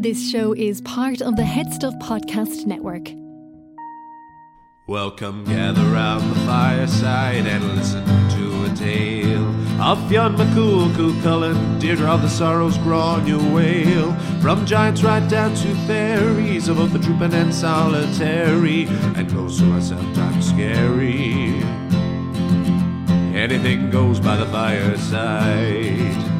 This show is part of the Head Stuff Podcast Network. Welcome, gather round the fireside and listen to a tale of Fionn McCool, Cú Chulainn, Deirdre of the Sorrows, Gráinne Mhaol. From giants right down to fairies, of both the drooping and solitary, and those who are sometimes scary. Anything goes by the fireside.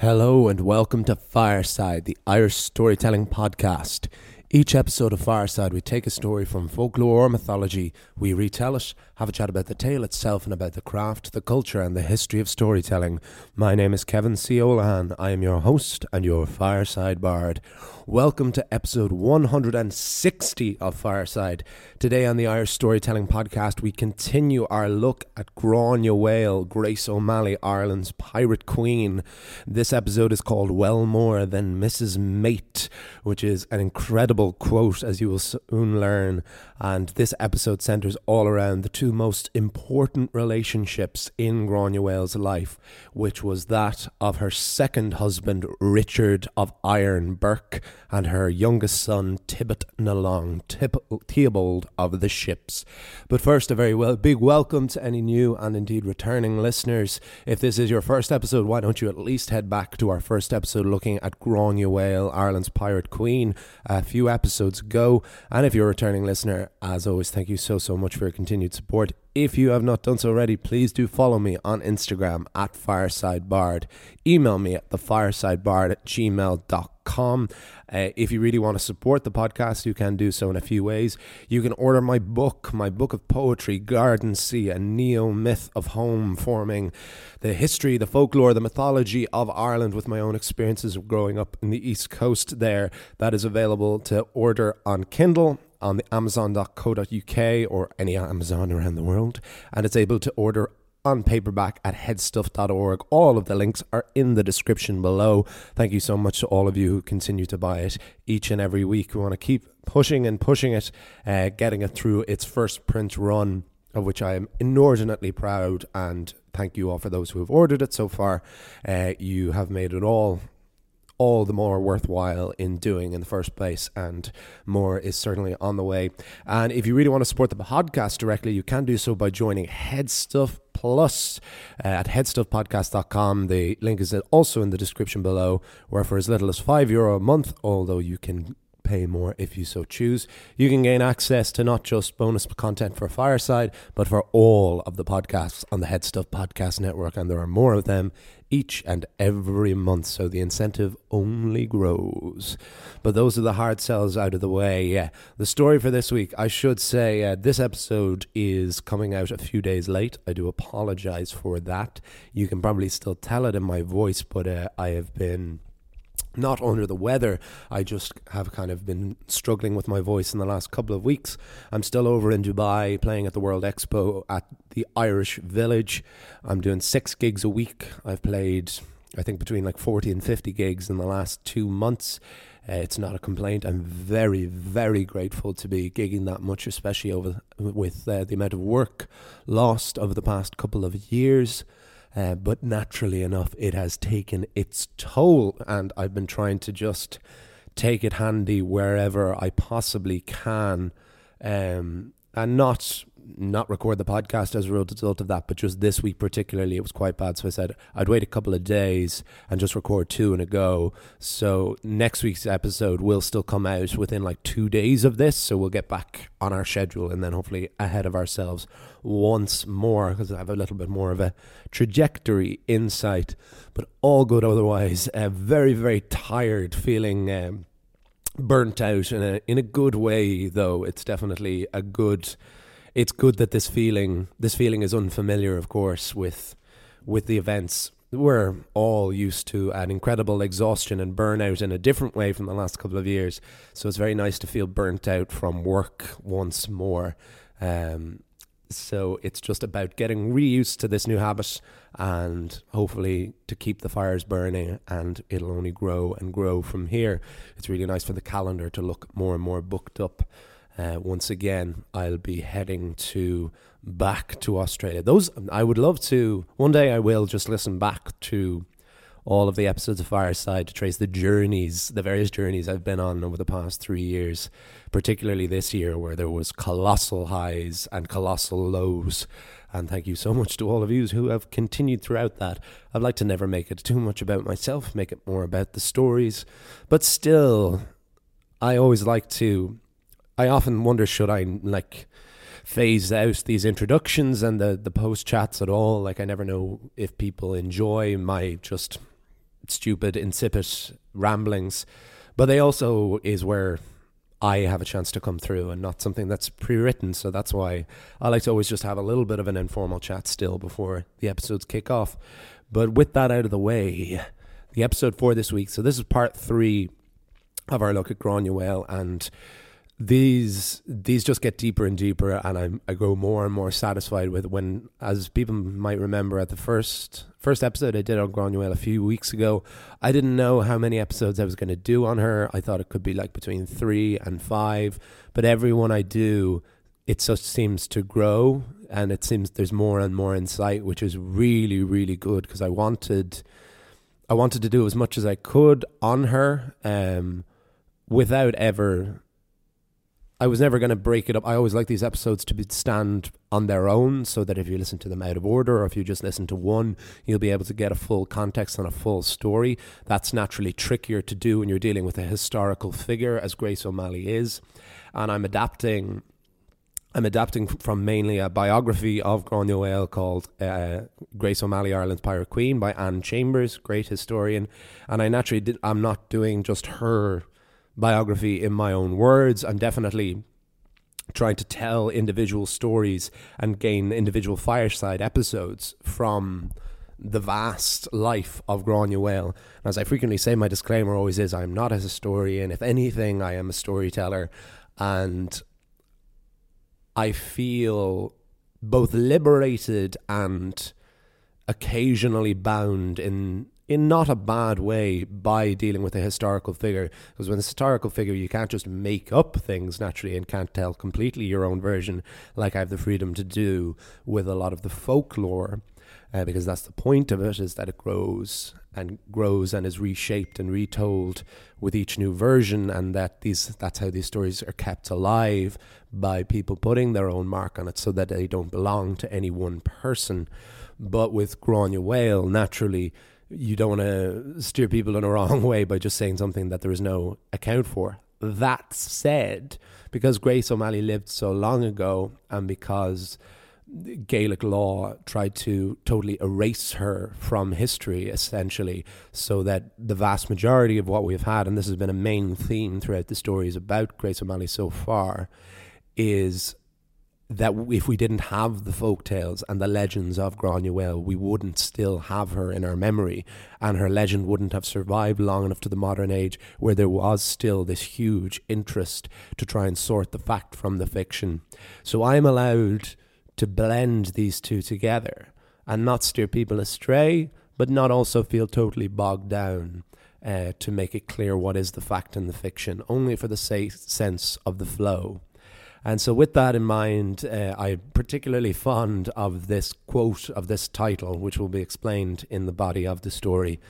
Hello and welcome to Fireside, the Irish storytelling podcast. Each episode of Fireside, we take a story from folklore or mythology, we retell it, have a chat about the tale itself and about the craft, the culture, and the history of storytelling. My name is Kevin C. Olohan. I am your host and your Fireside Bard. Welcome to episode 160 of Fireside. Today on the Irish Storytelling Podcast, we continue our look at Grania Mhaol, Grace O'Malley, Ireland's pirate queen. This episode is called Well More Than Mrs. Mate, which is an incredible quote, as you will soon learn. And this episode centers all around the two most important relationships in Mhaol's life, which was that of her second husband, Richard of Iron Burke, and her youngest son, Tibbet Nalong, Theobald of the Ships. But first, a very well, big welcome to any new and indeed returning listeners. If this is your first episode, why don't you at least head back to our first episode looking at Mhaol, Ireland's pirate queen, a few episodes ago. And if you're a returning listener, as always, thank you so, so much for your continued support. If you have not done so already, please do follow me on Instagram at FiresideBard. Email me at thefiresidebard at gmail.com. Uh, if you really want to support the podcast, you can do so in a few ways. You can order my book, my book of poetry, Gardensea, a neo myth of home forming the history, the folklore, the mythology of Ireland with my own experiences of growing up in the East Coast there. That is available to order on Kindle on the amazon.co.uk or any Amazon around the world. And it's able to order on paperback at headstuff.org. All of the links are in the description below. Thank you so much to all of you who continue to buy it each and every week. We want to keep pushing and pushing it, uh, getting it through its first print run, of which I am inordinately proud. And thank you all for those who have ordered it so far. Uh, you have made it all all the more worthwhile in doing in the first place, and more is certainly on the way. And if you really want to support the podcast directly, you can do so by joining Headstuff Plus uh, at headstuffpodcast.com. The link is also in the description below, where for as little as five euro a month, although you can pay more if you so choose. You can gain access to not just bonus content for Fireside, but for all of the podcasts on the Head Stuff Podcast Network, and there are more of them each and every month, so the incentive only grows. But those are the hard sells out of the way. Yeah, the story for this week, I should say, uh, this episode is coming out a few days late. I do apologize for that. You can probably still tell it in my voice, but uh, I have been not under the weather. I just have kind of been struggling with my voice in the last couple of weeks. I'm still over in Dubai playing at the World Expo at the Irish Village. I'm doing six gigs a week. I've played, I think, between like 40 and 50 gigs in the last two months. Uh, it's not a complaint. I'm very, very grateful to be gigging that much, especially over with uh, the amount of work lost over the past couple of years. Uh, but naturally enough, it has taken its toll, and I've been trying to just take it handy wherever I possibly can, um, and not not record the podcast as a result of that. But just this week particularly, it was quite bad. So I said I'd wait a couple of days and just record two in a go. So next week's episode will still come out within like two days of this. So we'll get back on our schedule and then hopefully ahead of ourselves once more because I have a little bit more of a trajectory insight. But all good otherwise. Uh, very very tired, feeling. Um, burnt out in a in a good way though it's definitely a good it's good that this feeling this feeling is unfamiliar of course with with the events we're all used to an incredible exhaustion and burnout in a different way from the last couple of years. So it's very nice to feel burnt out from work once more. Um, so it's just about getting reused to this new habit and hopefully to keep the fires burning and it'll only grow and grow from here. It's really nice for the calendar to look more and more booked up. Uh, once again, I'll be heading to back to Australia. Those I would love to. One day I will just listen back to all of the episodes of Fireside to trace the journeys, the various journeys I've been on over the past three years, particularly this year where there was colossal highs and colossal lows. And thank you so much to all of you who have continued throughout that. I'd like to never make it too much about myself, make it more about the stories. But still, I always like to. I often wonder should I, like, phase out these introductions and the, the post chats at all. Like, I never know if people enjoy my just stupid, insipid ramblings. But they also is where I have a chance to come through and not something that's pre written. So that's why I like to always just have a little bit of an informal chat still before the episodes kick off. But with that out of the way, the episode for this week. So this is part three of our look at Granuaile and these these just get deeper and deeper and I, I grow more and more satisfied with when as people might remember at the first first episode I did on Granuaile a few weeks ago I didn't know how many episodes I was going to do on her. I thought it could be like between three and five but every one I do it just seems to grow and it seems there's more and more insight which is really really good because I wanted I wanted to do as much as I could on her um, without ever I was never going to break it up. I always like these episodes to be, stand on their own so that if you listen to them out of order or if you just listen to one, you'll be able to get a full context and a full story. That's naturally trickier to do when you're dealing with a historical figure, as Grace O'Malley is. And I'm adapting. I'm adapting from mainly a biography of Granuaile called uh, Grace O'Malley, Ireland's Pirate Queen by Anne Chambers, great historian. And I naturally did, I'm not doing just her biography in my own words. I'm definitely trying to tell individual stories and gain individual fireside episodes from the vast life of Granuaile. As I frequently say, my disclaimer always is I'm not a historian. If anything, I am a storyteller. And I feel both liberated and occasionally bound in in not a bad way by dealing with a historical figure. Because it's a historical figure, you can't just make up things naturally and can't tell completely your own version, like I have the freedom to do with a lot of the folklore. Uh, because that's the point of it is that it grows and grows and is reshaped and retold with each new version and that these that's how these stories are kept alive by people putting their own mark on it so that they don't belong to any one person but with Granuaile naturally you don't want to steer people in a wrong way by just saying something that there is no account for. That said, because Grace O'Malley lived so long ago and because Gaelic law tried to totally erase her from history, essentially, so that the vast majority of what we've had, and this has been a main theme throughout the stories about Grace O'Malley so far, is that if we didn't have the folk tales and the legends of Granuaile, we wouldn't still have her in our memory, and her legend wouldn't have survived long enough to the modern age where there was still this huge interest to try and sort the fact from the fiction. So I'm allowed to blend these two together and not steer people astray, but not also feel totally bogged down. Uh, to make it clear what is the fact and the fiction, only for the say- sense of the flow. And so, with that in mind, uh, I'm particularly fond of this quote of this title, which will be explained in the body of the story.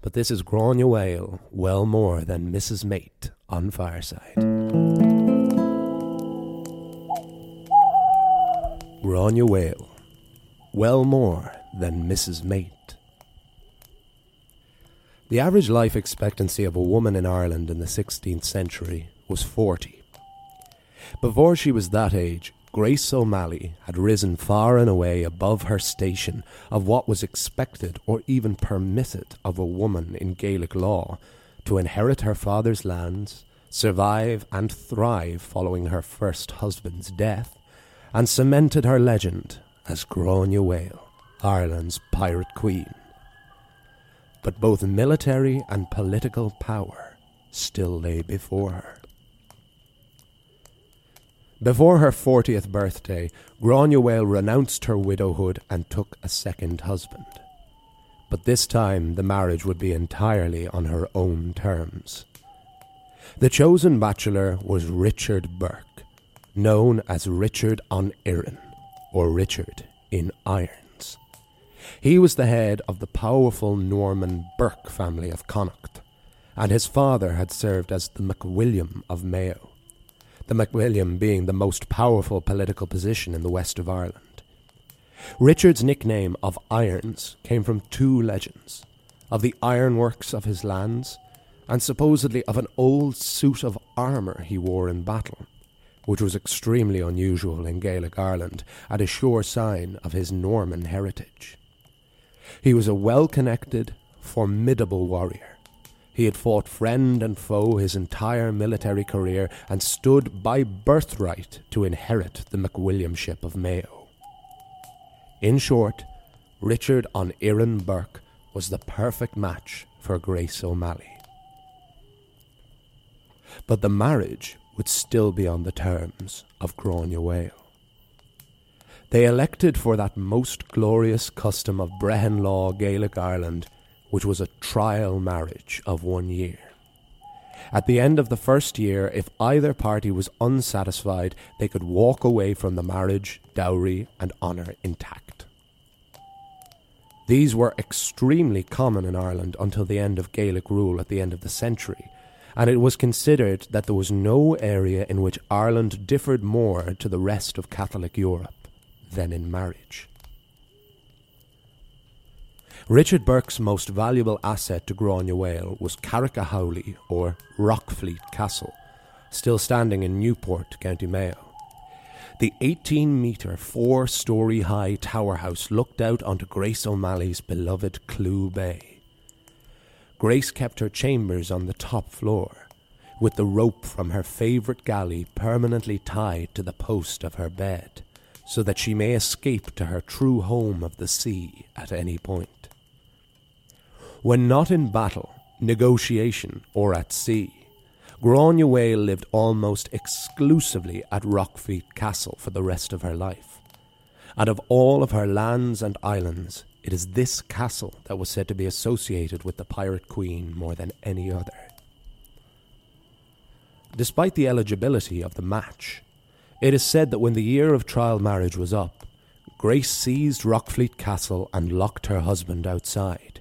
But this is Granuaile, well more than Mrs. Mate on Fireside. Granuaile, well more than Mrs. Mate. The average life expectancy of a woman in Ireland in the 16th century was 40. Before she was that age, Grace O'Malley had risen far and away above her station of what was expected or even permitted of a woman in Gaelic law to inherit her father's lands, survive and thrive following her first husband's death, and cemented her legend as Granuaile, Ireland's pirate queen. but both military and political power still lay before her. Before her 40th birthday, Granuaile renounced her widowhood and took a second husband. But this time the marriage would be entirely on her own terms. The chosen bachelor was Richard Burke, known as Richard on Iron, or Richard in Irons. He was the head of the powerful Norman Burke family of Connacht, and his father had served as the MacWilliam of Mayo the MacWilliam being the most powerful political position in the west of Ireland. Richard's nickname of Irons came from two legends of the ironworks of his lands and supposedly of an old suit of armour he wore in battle, which was extremely unusual in Gaelic Ireland and a sure sign of his Norman heritage. He was a well connected, formidable warrior he had fought friend and foe his entire military career and stood by birthright to inherit the MacWilliamship of Mayo. In short, Richard on Iron Burke was the perfect match for Grace O'Malley. But the marriage would still be on the terms of Granuaile. They elected for that most glorious custom of Brehon law Gaelic Ireland which was a trial marriage of one year. At the end of the first year, if either party was unsatisfied, they could walk away from the marriage, dowry, and honour intact. These were extremely common in Ireland until the end of Gaelic rule at the end of the century, and it was considered that there was no area in which Ireland differed more to the rest of Catholic Europe than in marriage. Richard Burke's most valuable asset to Granuaile was Carrickahowley, or Rockfleet Castle, still standing in Newport, County Mayo. The 18 metre, four storey high tower house looked out onto Grace O'Malley's beloved Clew Bay. Grace kept her chambers on the top floor, with the rope from her favourite galley permanently tied to the post of her bed, so that she may escape to her true home of the sea at any point. When not in battle, negotiation, or at sea, Granuaile lived almost exclusively at Rockfleet Castle for the rest of her life. And of all of her lands and islands, it is this castle that was said to be associated with the Pirate Queen more than any other. Despite the eligibility of the match, it is said that when the year of trial marriage was up, Grace seized Rockfleet Castle and locked her husband outside.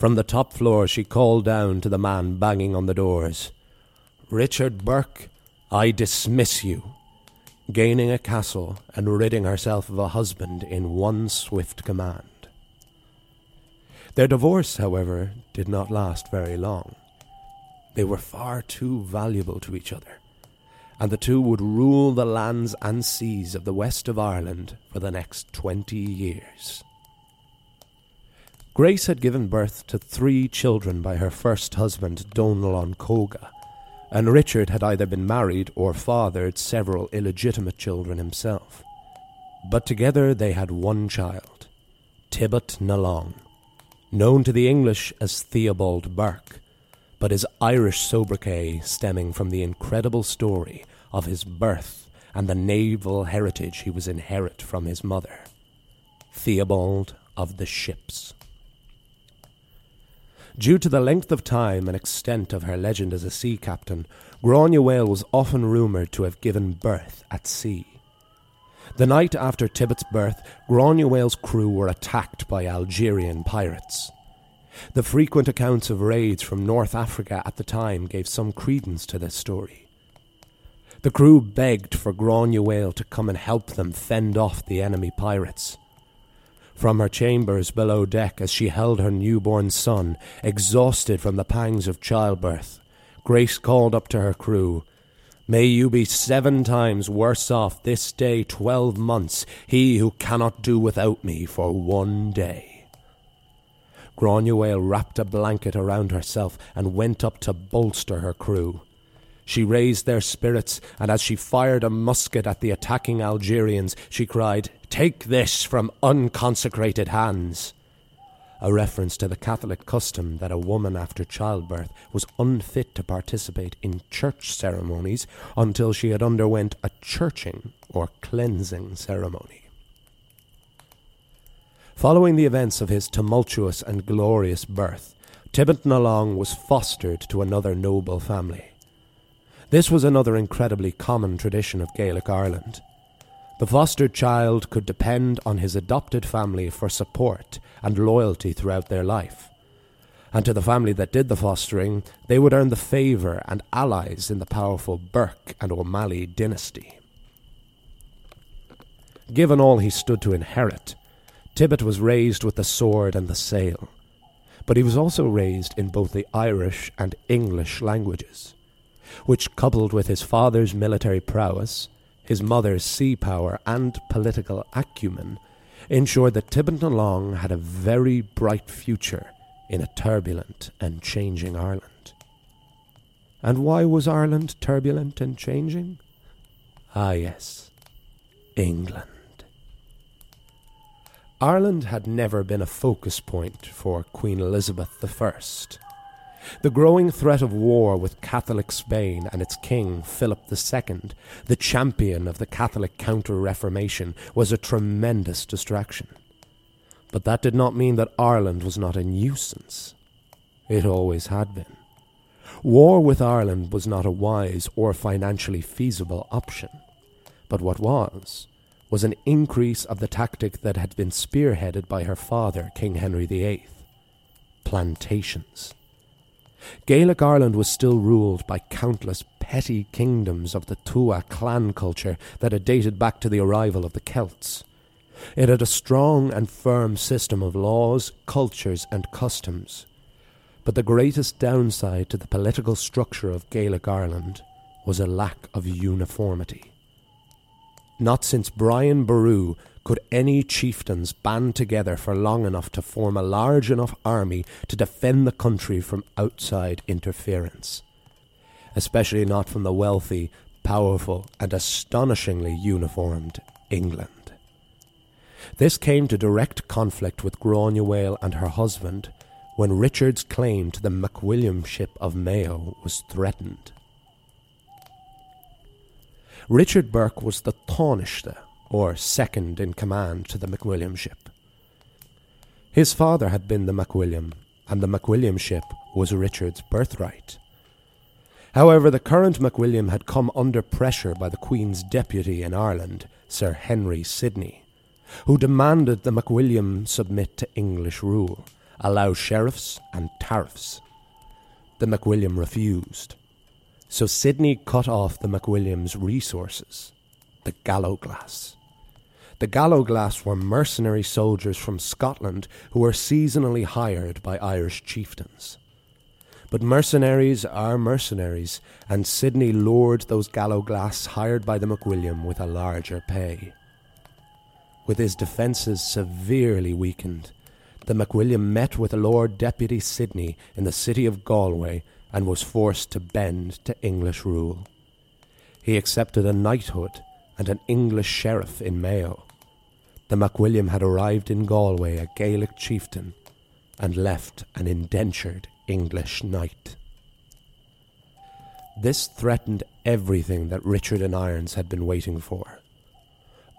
From the top floor, she called down to the man banging on the doors Richard Burke, I dismiss you. Gaining a castle and ridding herself of a husband in one swift command. Their divorce, however, did not last very long. They were far too valuable to each other, and the two would rule the lands and seas of the west of Ireland for the next twenty years. Grace had given birth to three children by her first husband, Donal An Cóga, and Richard had either been married or fathered several illegitimate children himself. But together they had one child, Tibbot na Long, known to the English as Theobald Burke, but his Irish sobriquet stemming from the incredible story of his birth and the naval heritage he was inherit from his mother, Theobald of the Ships. Due to the length of time and extent of her legend as a sea captain, Grania Mhaol was often rumoured to have given birth at sea. The night after Tibbot's birth, Grania Mhaol's crew were attacked by Algerian pirates. The frequent accounts of raids from North Africa at the time gave some credence to this story. The crew begged for Grania Mhaol to come and help them fend off the enemy pirates from her chambers below deck as she held her newborn son, exhausted from the pangs of childbirth. Grace called up to her crew, May you be seven times worse off this day twelve months, he who cannot do without me for one day. Granuaile wrapped a blanket around herself and went up to bolster her crew. She raised their spirits, and as she fired a musket at the attacking Algerians, she cried, Take this from unconsecrated hands. a reference to the Catholic custom that a woman after childbirth was unfit to participate in church ceremonies until she had underwent a churching or cleansing ceremony. Following the events of his tumultuous and glorious birth, Tibbot Long was fostered to another noble family. This was another incredibly common tradition of Gaelic Ireland. The fostered child could depend on his adopted family for support and loyalty throughout their life. And to the family that did the fostering, they would earn the favour and allies in the powerful Burke and O'Malley dynasty. Given all he stood to inherit, Tibbot was raised with the sword and the sail, but he was also raised in both the Irish and English languages, which, coupled with his father's military prowess, his mother's sea power, and political acumen, ensured that Tibbot Long had a very bright future in a turbulent and changing Ireland. And why was Ireland turbulent and changing? Ah, yes, England. Ireland had never been a focus point for Queen Elizabeth I. The growing threat of war with Catholic Spain and its king, Philip II, the champion of the Catholic Counter Reformation, was a tremendous distraction. But that did not mean that Ireland was not a nuisance. It always had been. War with Ireland was not a wise or financially feasible option. But what was, was an increase of the tactic that had been spearheaded by her father, King Henry VIII plantations. Gaelic Ireland was still ruled by countless petty kingdoms of the Tuatha clan culture that had dated back to the arrival of the Celts. It had a strong and firm system of laws, cultures, and customs. But the greatest downside to the political structure of Gaelic Ireland was a lack of uniformity. Not since Brian Boru could any chieftains band together for long enough to form a large enough army to defend the country from outside interference. Especially not from the wealthy, powerful, and astonishingly uniformed England. This came to direct conflict with Granuaile and her husband when Richard's claim to the MacWilliamship of Mayo was threatened. Richard Burke was the Taoiseach, or second in command to the McWilliam ship. His father had been the MacWilliam, and the McWilliam ship was Richard's birthright. However, the current MacWilliam had come under pressure by the Queen's deputy in Ireland, Sir Henry Sidney, who demanded the MacWilliam submit to English rule, allow sheriffs and tariffs. The MacWilliam refused. So Sidney cut off the MacWilliams' resources, the Gallowglass. The Gallowglass were mercenary soldiers from Scotland who were seasonally hired by Irish chieftains. But mercenaries are mercenaries, and Sidney lured those Gallowglass hired by the MacWilliam with a larger pay. With his defences severely weakened, the MacWilliam met with Lord Deputy Sidney in the city of Galway and was forced to bend to English rule. He accepted a knighthood and an English sheriff in Mayo. The MacWilliam had arrived in Galway a Gaelic chieftain and left an indentured English knight. This threatened everything that Richard in Irons had been waiting for.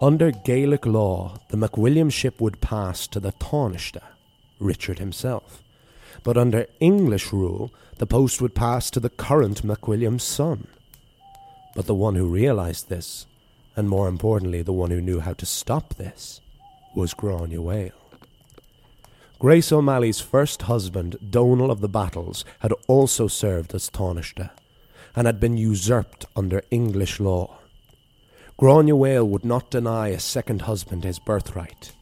Under Gaelic law, the MacWilliamship would pass to the Taoiseach, Richard himself but under English rule, the post would pass to the current MacWilliam's son. But the one who realised this, and more importantly, the one who knew how to stop this, was Granuaile. Grace O'Malley's first husband, Donal of the Battles, had also served as Taoiseach, and had been usurped under English law. Granuaile would not deny a second husband his birthright,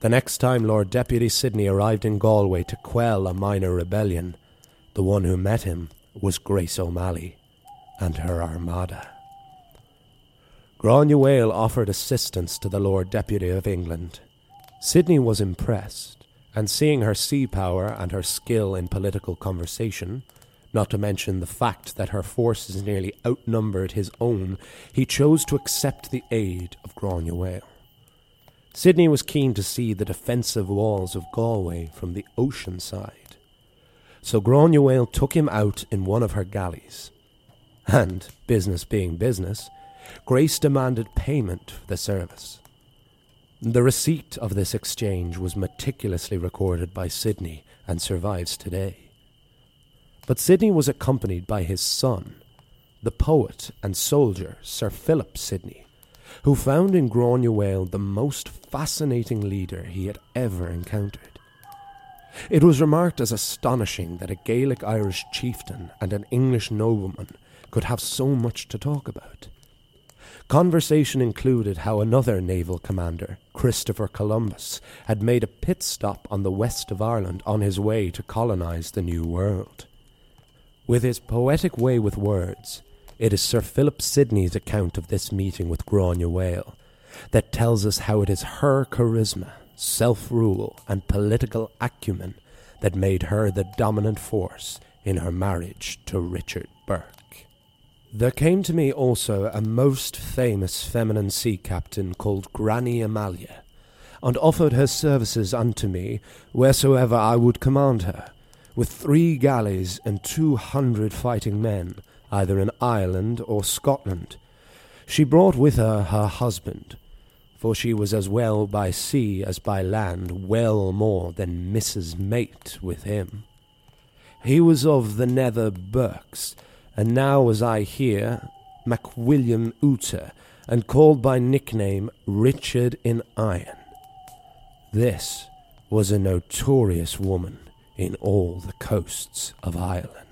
the next time Lord Deputy Sidney arrived in Galway to quell a minor rebellion, the one who met him was Grace O'Malley and her armada. Granuaile offered assistance to the Lord Deputy of England. Sidney was impressed, and seeing her sea power and her skill in political conversation, not to mention the fact that her forces nearly outnumbered his own, he chose to accept the aid of Granuaile. Sidney was keen to see the defensive walls of Galway from the ocean side. So Granuaile took him out in one of her galleys. And, business being business, Grace demanded payment for the service. The receipt of this exchange was meticulously recorded by Sidney and survives today. But Sidney was accompanied by his son, the poet and soldier Sir Philip Sidney, who found in Granuaile the most fascinating leader he had ever encountered. It was remarked as astonishing that a Gaelic Irish chieftain and an English nobleman could have so much to talk about. Conversation included how another naval commander, Christopher Columbus, had made a pit stop on the west of Ireland on his way to colonize the New World. With his poetic way with words, it is Sir Philip Sidney's account of this meeting with Granuaile that tells us how it is her charisma, self rule, and political acumen that made her the dominant force in her marriage to Richard Burke. There came to me also a most famous feminine sea captain called Granny Amalia, and offered her services unto me wheresoever I would command her, with three galleys and two hundred fighting men either in Ireland or Scotland. She brought with her her husband, for she was as well by sea as by land well more than Mrs. Mate with him. He was of the Nether Burks, and now, as I hear, MacWilliam Uter, and called by nickname Richard in Iron. This was a notorious woman in all the coasts of Ireland.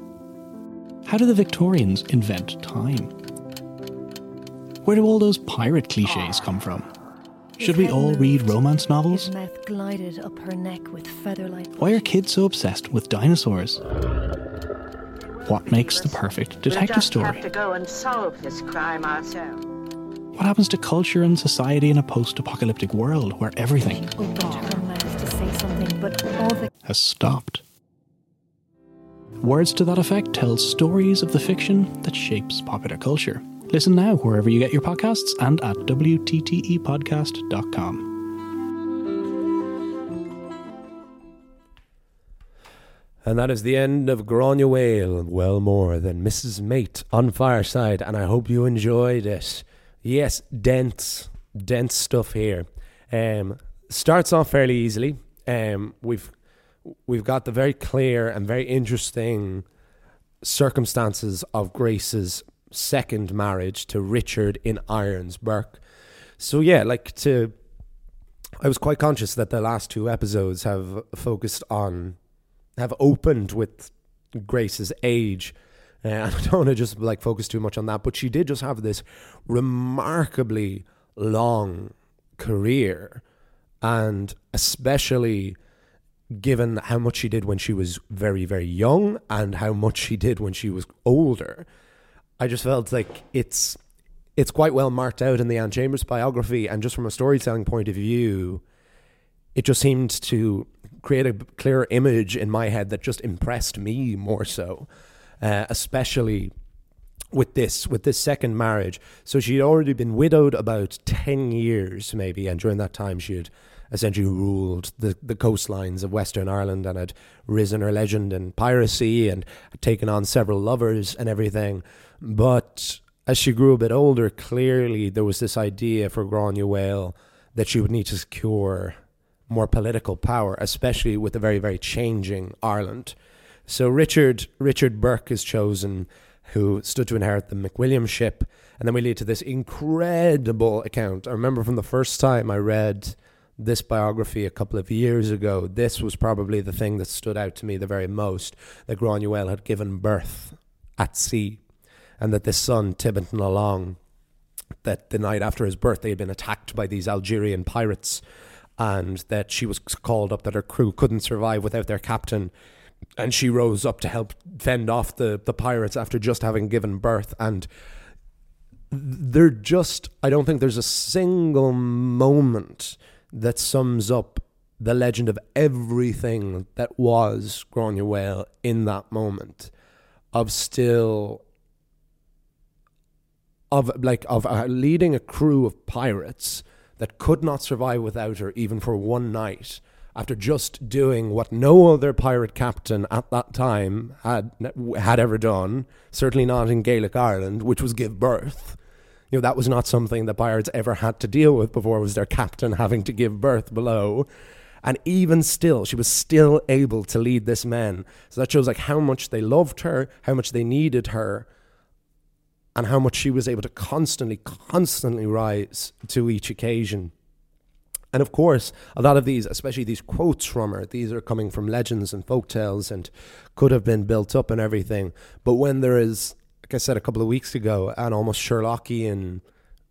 How do the Victorians invent time? Where do all those pirate cliches come from? Should we all read romance novels? His mouth glided up her neck with feather-like. Why are kids so obsessed with dinosaurs? What makes the perfect detective we'll story? have to go and solve this crime ourselves. What happens to culture and society in a post apocalyptic world where everything has her Words to that effect tells stories of the fiction that shapes popular culture. Listen now wherever you get your podcasts and at WTTEpodcast.com. And that is the end of Granuaile, well more than Mrs. Mate on Fireside, and I hope you enjoyed it. Yes, dense, dense stuff here. Um, starts off fairly easily. Um, we've we've got the very clear and very interesting circumstances of Grace's second marriage to Richard in Irons Burke. So yeah, like to I was quite conscious that the last two episodes have focused on have opened with Grace's age. Uh, and I don't want to just like focus too much on that, but she did just have this remarkably long career, and especially given how much she did when she was very, very young and how much she did when she was older, I just felt like it's it's quite well marked out in the Anne Chambers biography, and just from a storytelling point of view, it just seemed to create a clearer image in my head that just impressed me more so, uh, especially with this with this second marriage. So she'd already been widowed about ten years, maybe, and during that time she had essentially ruled the, the coastlines of Western Ireland and had risen her legend in piracy and had taken on several lovers and everything. But as she grew a bit older, clearly there was this idea for Granuaile that she would need to secure more political power, especially with a very, very changing Ireland. So Richard Richard Burke is chosen, who stood to inherit the McWilliam ship, and then we lead to this incredible account. I remember from the first time I read this biography a couple of years ago, this was probably the thing that stood out to me the very most that Granuaile had given birth at sea. and that this son, Tibbot na Long, that the night after his birth, they had been attacked by these Algerian pirates, and that she was called up that her crew couldn't survive without their captain. And she rose up to help fend off the, the pirates after just having given birth. And they're just, I don't think there's a single moment that sums up the legend of everything that was Granuaile in that moment of still of like of uh, leading a crew of pirates that could not survive without her even for one night after just doing what no other pirate captain at that time had had ever done certainly not in Gaelic Ireland which was give birth you know that was not something that pirates ever had to deal with before was their captain having to give birth below and even still she was still able to lead this man so that shows like how much they loved her how much they needed her and how much she was able to constantly, constantly rise to each occasion. And of course, a lot of these, especially these quotes from her, these are coming from legends and folk tales and could have been built up and everything. But when there is, like I said a couple of weeks ago, an almost Sherlockian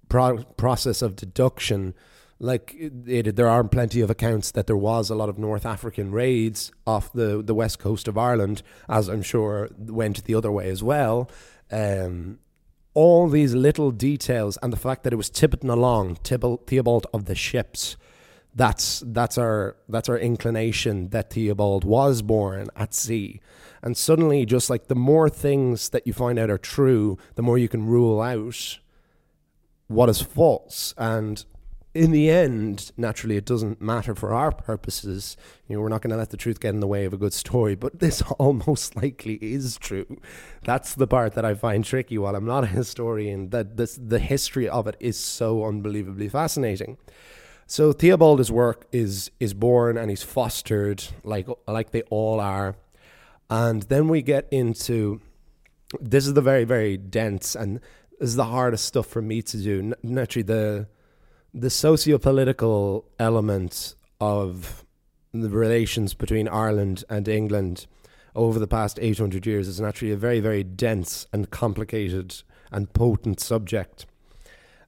pro- process of deduction, like it, there are plenty of accounts that there was a lot of North African raids off the, the west coast of Ireland, as I'm sure went the other way as well. Um, all these little details and the fact that it was Tibbot na Long, Theobald of the ships. That's that's our that's our inclination that Theobald was born at sea. And suddenly just like the more things that you find out are true, the more you can rule out what is false. And in the end, naturally, it doesn't matter for our purposes. You know, we're not going to let the truth get in the way of a good story, but this almost likely is true. That's the part that I find tricky. While I'm not a historian, that this, the history of it is so unbelievably fascinating. So Theobald's work is is born and he's fostered like like they all are, and then we get into this is the very very dense and this is the hardest stuff for me to do. Naturally, the the socio-political element of the relations between Ireland and England over the past 800 years is naturally a very, very dense and complicated and potent subject.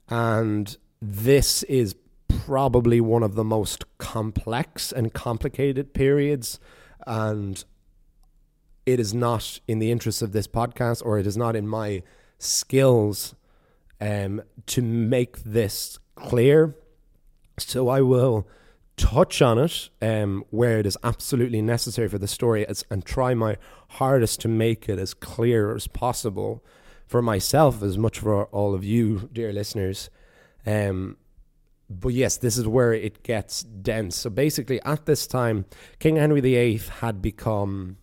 And this is probably one of the most complex and complicated periods. And it is not in the interest of this podcast, or it is not in my skills um, to make this clear. So I will touch on it um, where it is absolutely necessary for the story as, and try my hardest to make it as clear as possible for myself as much for all of you, dear listeners. Um, but yes, this is where it gets dense. So basically, at this time, King Henry VIII had become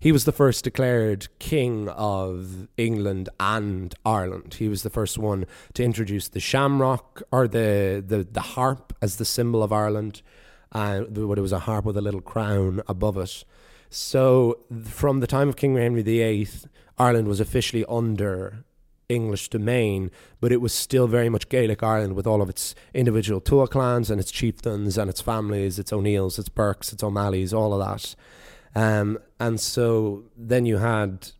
he was the first declared king of England and Ireland. He was the first one to introduce the shamrock or the the, the harp as the symbol of Ireland. Uh, it was a harp with a little crown above it. So from the time of King Henry VIII, Ireland was officially under English domain, but it was still very much Gaelic Ireland with all of its individual Tuatha clans and its chieftains and its families, its O'Neills, its Burkes, its O'Malleys, all of that. Um, and so then you had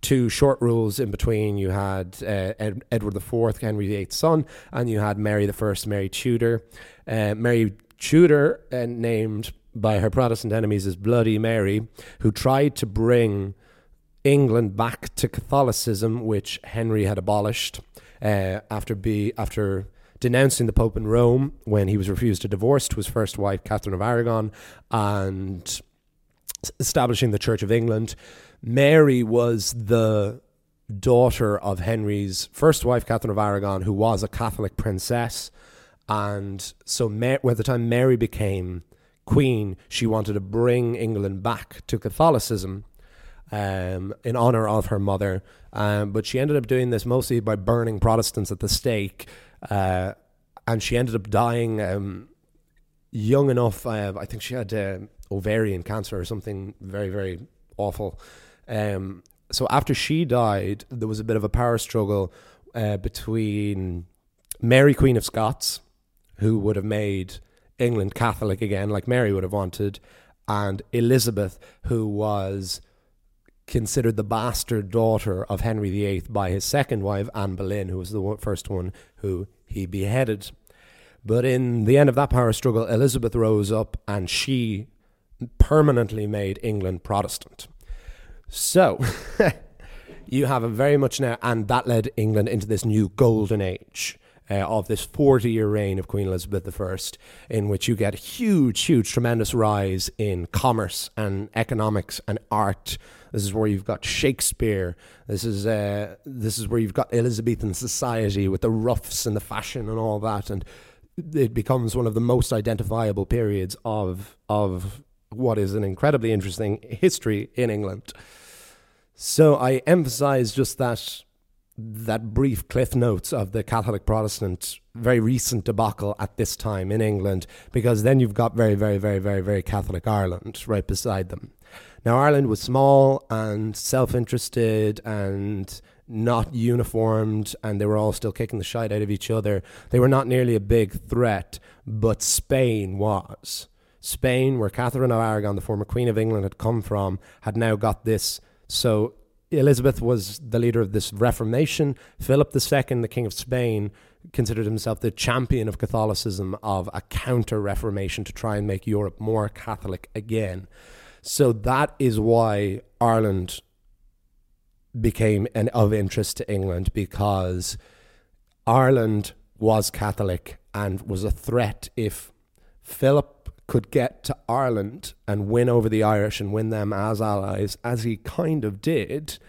two short rules in between. You had uh, Ed- Edward IV, Henry VIII's son, and you had Mary I, Mary Tudor. Uh, Mary Tudor, uh, named by her Protestant enemies as Bloody Mary, who tried to bring England back to Catholicism, which Henry had abolished uh, after be after denouncing the Pope in Rome when he was refused a divorce to his first wife, Catherine of Aragon, and establishing the Church of England. Mary was the daughter of Henry's first wife, Catherine of Aragon, who was a Catholic princess. And so, by the time Mary became queen, she wanted to bring England back to Catholicism um, in honor of her mother. Um, but she ended up doing this mostly by burning Protestants at the stake. Uh, and she ended up dying um, young enough. Uh, I think she had uh, ovarian cancer or something very, very awful. Um, so after she died, there was a bit of a power struggle uh, between Mary, Queen of Scots, who would have made England Catholic again, like Mary would have wanted, and Elizabeth, who was considered the bastard daughter of Henry VIII by his second wife, Anne Boleyn, who was the first one who he beheaded. But in the end of that power struggle, Elizabeth rose up and she permanently made England Protestant. So, you have a very much now, and that led England into this new golden age. Uh, of this 40 year reign of Queen Elizabeth I, in which you get huge, huge, tremendous rise in commerce and economics and art. This is where you've got Shakespeare. This is uh, this is where you've got Elizabethan society with the ruffs and the fashion and all that, and it becomes one of the most identifiable periods of of what is an incredibly interesting history in England. So I emphasize just that that brief cliff notes of the Catholic Protestant very recent debacle at this time in England, because then you've got very, very, very, very, very Catholic Ireland right beside them. Now Ireland was small and self interested and not uniformed and they were all still kicking the shite out of each other. They were not nearly a big threat, but Spain was. Spain, where Catherine of Aragon, the former Queen of England, had come from, had now got this. So Elizabeth was the leader of this Reformation. Philip II, the King of Spain, considered himself the champion of Catholicism, of a counter Reformation to try and make Europe more Catholic again. So that is why Ireland became an, of interest to England because Ireland was Catholic and was a threat if Philip could get to Ireland and win over the Irish and win them as allies, as he kind of did,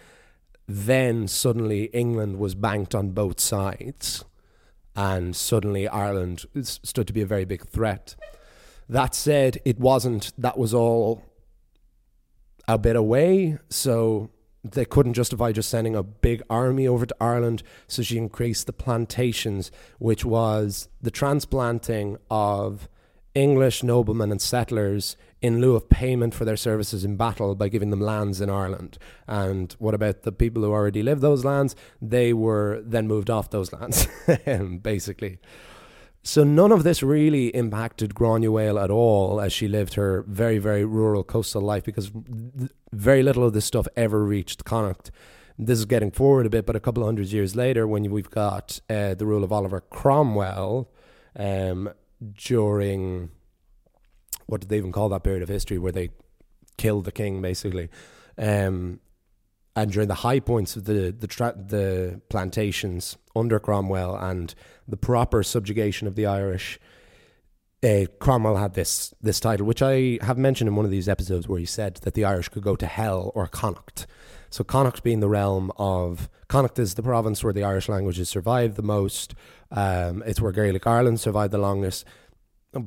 then suddenly England was banked on both sides. And suddenly Ireland stood to be a very big threat. That said, it wasn't, that was all a bit away. So they couldn't justify just sending a big army over to Ireland, so she increased the plantations, which was the transplanting of English noblemen and settlers in lieu of payment for their services in battle by giving them lands in Ireland. And what about the people who already lived those lands? They were then moved off those lands, basically. So none of this really impacted Granuaile at all as she lived her very, very rural coastal life because very little of this stuff ever reached Connacht. This is getting forward a bit, but a couple of hundred years later, when we've got uh, the rule of Oliver Cromwell um, during what did they even call that period of history where they killed the king, basically. Um, and during the high points of the the, tra- the plantations under Cromwell and the proper subjugation of the Irish, uh, Cromwell had this this title, which I have mentioned in one of these episodes, where he said that the Irish could go to hell or Connacht. So Connacht being the realm of Connacht is the province where the Irish languages survived the most. Um, it's where Gaelic Ireland survived the longest,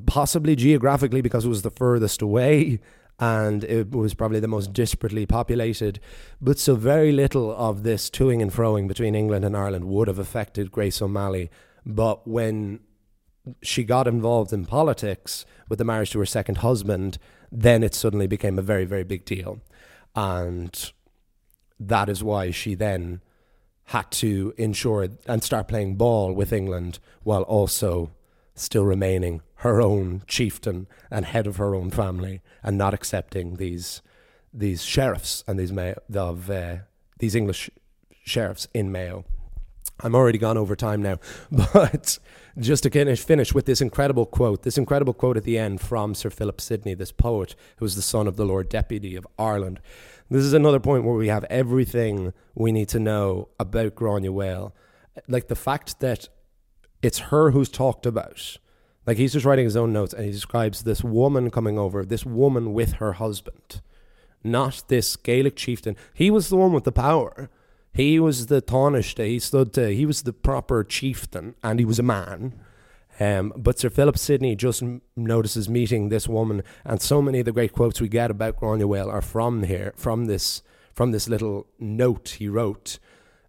possibly geographically because it was the furthest away and it was probably the most disparately populated. But so very little of this toing and froing between England and Ireland would have affected Grace O'Malley. But when she got involved in politics with the marriage to her second husband, then it suddenly became a very, very big deal. And that is why she then had to ensure and start playing ball with England while also still remaining her own chieftain and head of her own family, and not accepting these these sheriffs and these Mayo, of uh, these English sheriffs in Mayo. I'm already gone over time now, but just to finish, finish with this incredible quote, this incredible quote at the end from Sir Philip Sidney, this poet who was the son of the Lord Deputy of Ireland. This is another point where we have everything we need to know about Granuaile. Like the fact that it's her who's talked about like he's just writing his own notes and he describes this woman coming over, this woman with her husband, not this Gaelic chieftain. He was the one with the power. He was the Taoiseach. He stood to, he was the proper chieftain and he was a man. Um, but Sir Philip Sidney just m- notices meeting this woman, and so many of the great quotes we get about Granuaile are from here, from this, from this little note he wrote.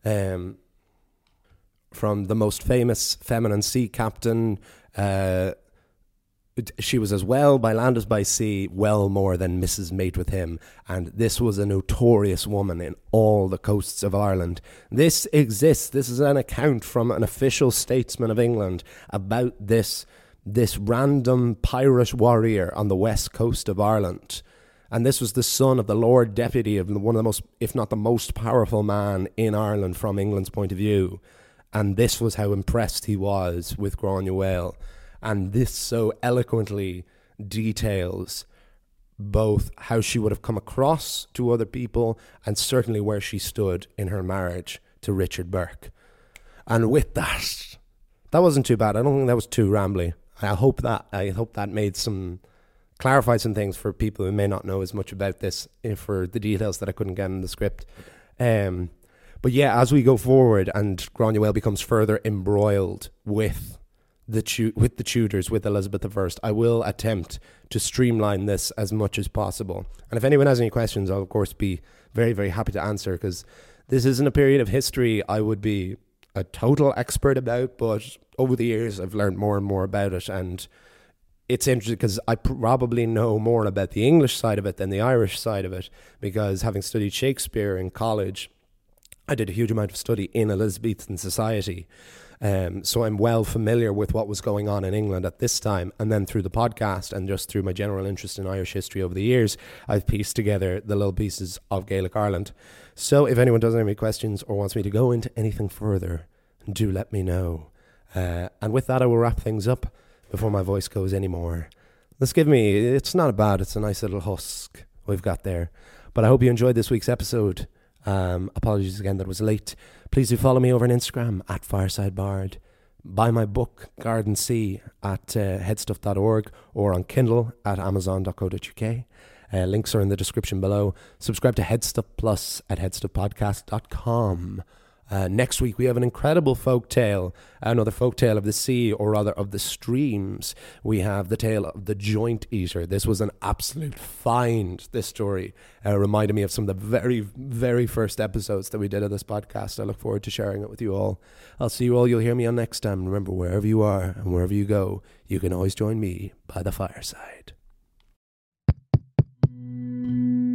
Um, from the most famous feminine sea captain uh, she was as well by land as by sea, well more than Mrs. Mate with him, and this was a notorious woman in all the coasts of Ireland. This exists. This is an account from an official statesman of England about this this random pirate warrior on the west coast of Ireland. And this was the son of the Lord Deputy of one of the most, if not the most powerful man in Ireland from England's point of view. And this was how impressed he was with Granuaile. And this so eloquently details both how she would have come across to other people and certainly where she stood in her marriage to Richard Burke. And with that, that wasn't too bad. I don't think that was too rambly. I hope that I hope that made some clarify some things for people who may not know as much about this eh, for the details that I couldn't get in the script. Um, but yeah, as we go forward and Granuaile becomes further embroiled with the tu- with the Tudors, with Elizabeth I, I will attempt to streamline this as much as possible. And if anyone has any questions, I'll of course be very, very happy to answer because this isn't a period of history I would be a total expert about, but over the years I've learned more and more about it and it's interesting because I probably know more about the English side of it than the Irish side of it because having studied Shakespeare in college, I did a huge amount of study in Elizabethan society. Um, so I'm well familiar with what was going on in England at this time. And then through the podcast and just through my general interest in Irish history over the years, I've pieced together the little pieces of Gaelic Ireland. So if anyone does have any questions or wants me to go into anything further, do let me know. Uh, and with that, I will wrap things up before my voice goes anymore. Let's give me, it's not bad, it's a nice little husk we've got there. But I hope you enjoyed this week's episode. Um, apologies again that was late. Please do follow me over on Instagram at Fireside Bard. Buy my book, Gardensea, at uh, headstuff.org or on Kindle at amazon.co.uk. Uh, links are in the description below. Subscribe to Headstuff Plus at headstuffpodcast.com. Uh, next week, we have an incredible folk tale, another folk tale of the sea, or rather of the streams. We have the tale of the joint eater. This was an absolute find, this story. Uh, reminded me of some of the very, very first episodes that we did of this podcast. I look forward to sharing it with you all. I'll see you all. You'll hear me on next time. Remember, wherever you are and wherever you go, you can always join me by the fireside.